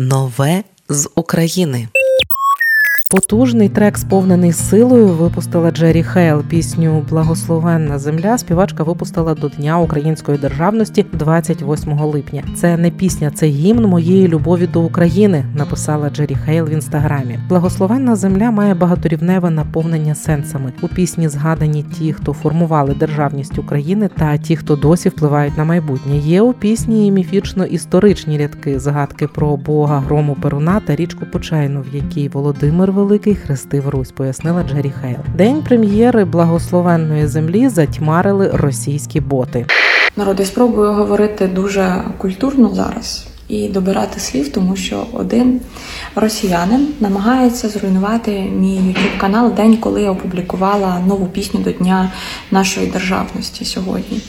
Нове з України. Потужний трек, сповнений силою, випустила Джері Хейл. Пісню Благословенна земля співачка випустила до Дня української державності 28 липня. Це не пісня, це гімн моєї любові до України. Написала Джері Хейл в інстаграмі. Благословенна земля має багаторівневе наповнення сенсами. У пісні згадані ті, хто формували державність України, та ті, хто досі впливають на майбутнє. Є у пісні і міфічно-історичні рядки, згадки про Бога, грому Перуна та річку Почайну, в якій Володимир Великий хрестив Русь, пояснила Джері Хейл. День прем'єри благословенної землі затьмарили російські боти. Народи спробую говорити дуже культурно зараз і добирати слів, тому що один росіянин намагається зруйнувати мій youtube канал день, коли я опублікувала нову пісню до Дня нашої державності сьогодні.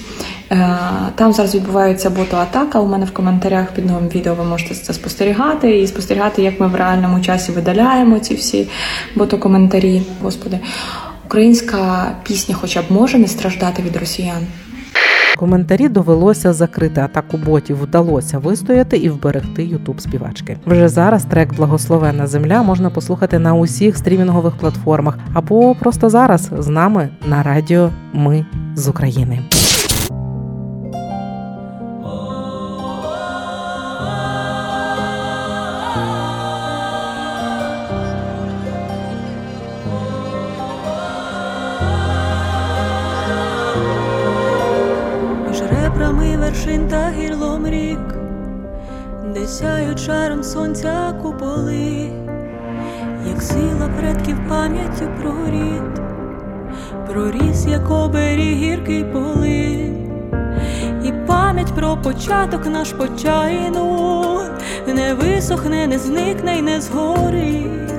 Е, там зараз відбувається ботоатака. У мене в коментарях під новим відео ви можете це спостерігати і спостерігати, як ми в реальному часі видаляємо ці всі ботокоментарі. Господи, українська пісня, хоча б може не страждати від росіян. Коментарі довелося закрити атаку ботів. Вдалося вистояти і вберегти Ютуб співачки. Вже зараз трек Благословенна земля можна послухати на усіх стрімінгових платформах або просто зараз з нами на радіо Ми з України. Ребрами вершин та гірлом рік, де сяють шаром сонця куполи, як сила предків пам'яттю про рід, проріс, як оберіг гіркий поли, і пам'ять про початок наш почайну не висохне, не зникне й не згорить,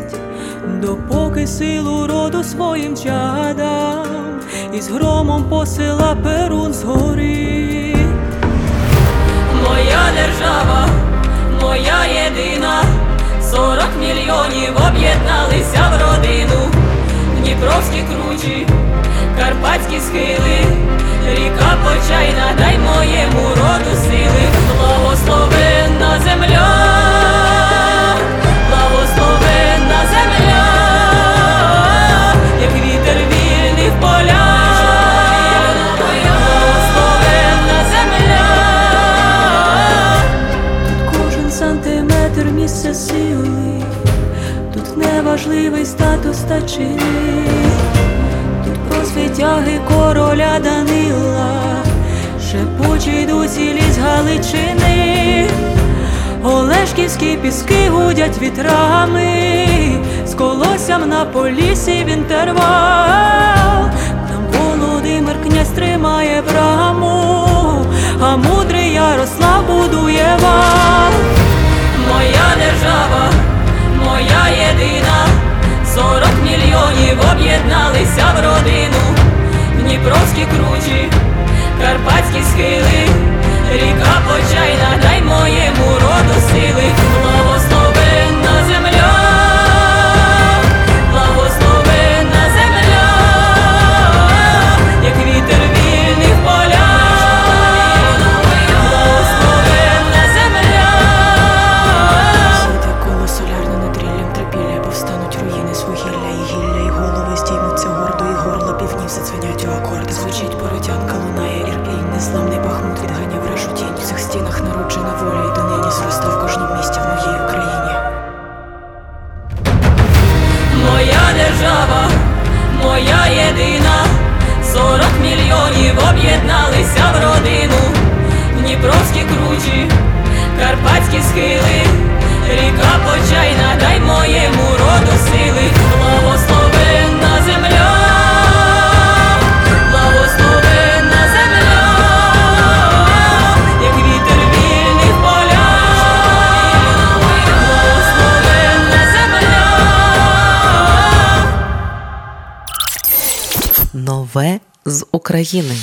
допоки силу роду своїм чадам і з громом посила перун згори. Моя держава, моя єдина, сорок мільйонів об'єдналися в родину, Дніпровські кручі, карпатські схили, ріка почайна, дай моєму роду сили, благословенна земля, неважливий статус та чини, тут про світяги короля Данила, шепучий дусі ліс Галичини. Олешківські піски гудять вітрами, з колоссям на полісі в інтервал. Дніпровські мільйонів об'єдналися в родину, Дніпровські кручі, карпатські схили, Нове з України.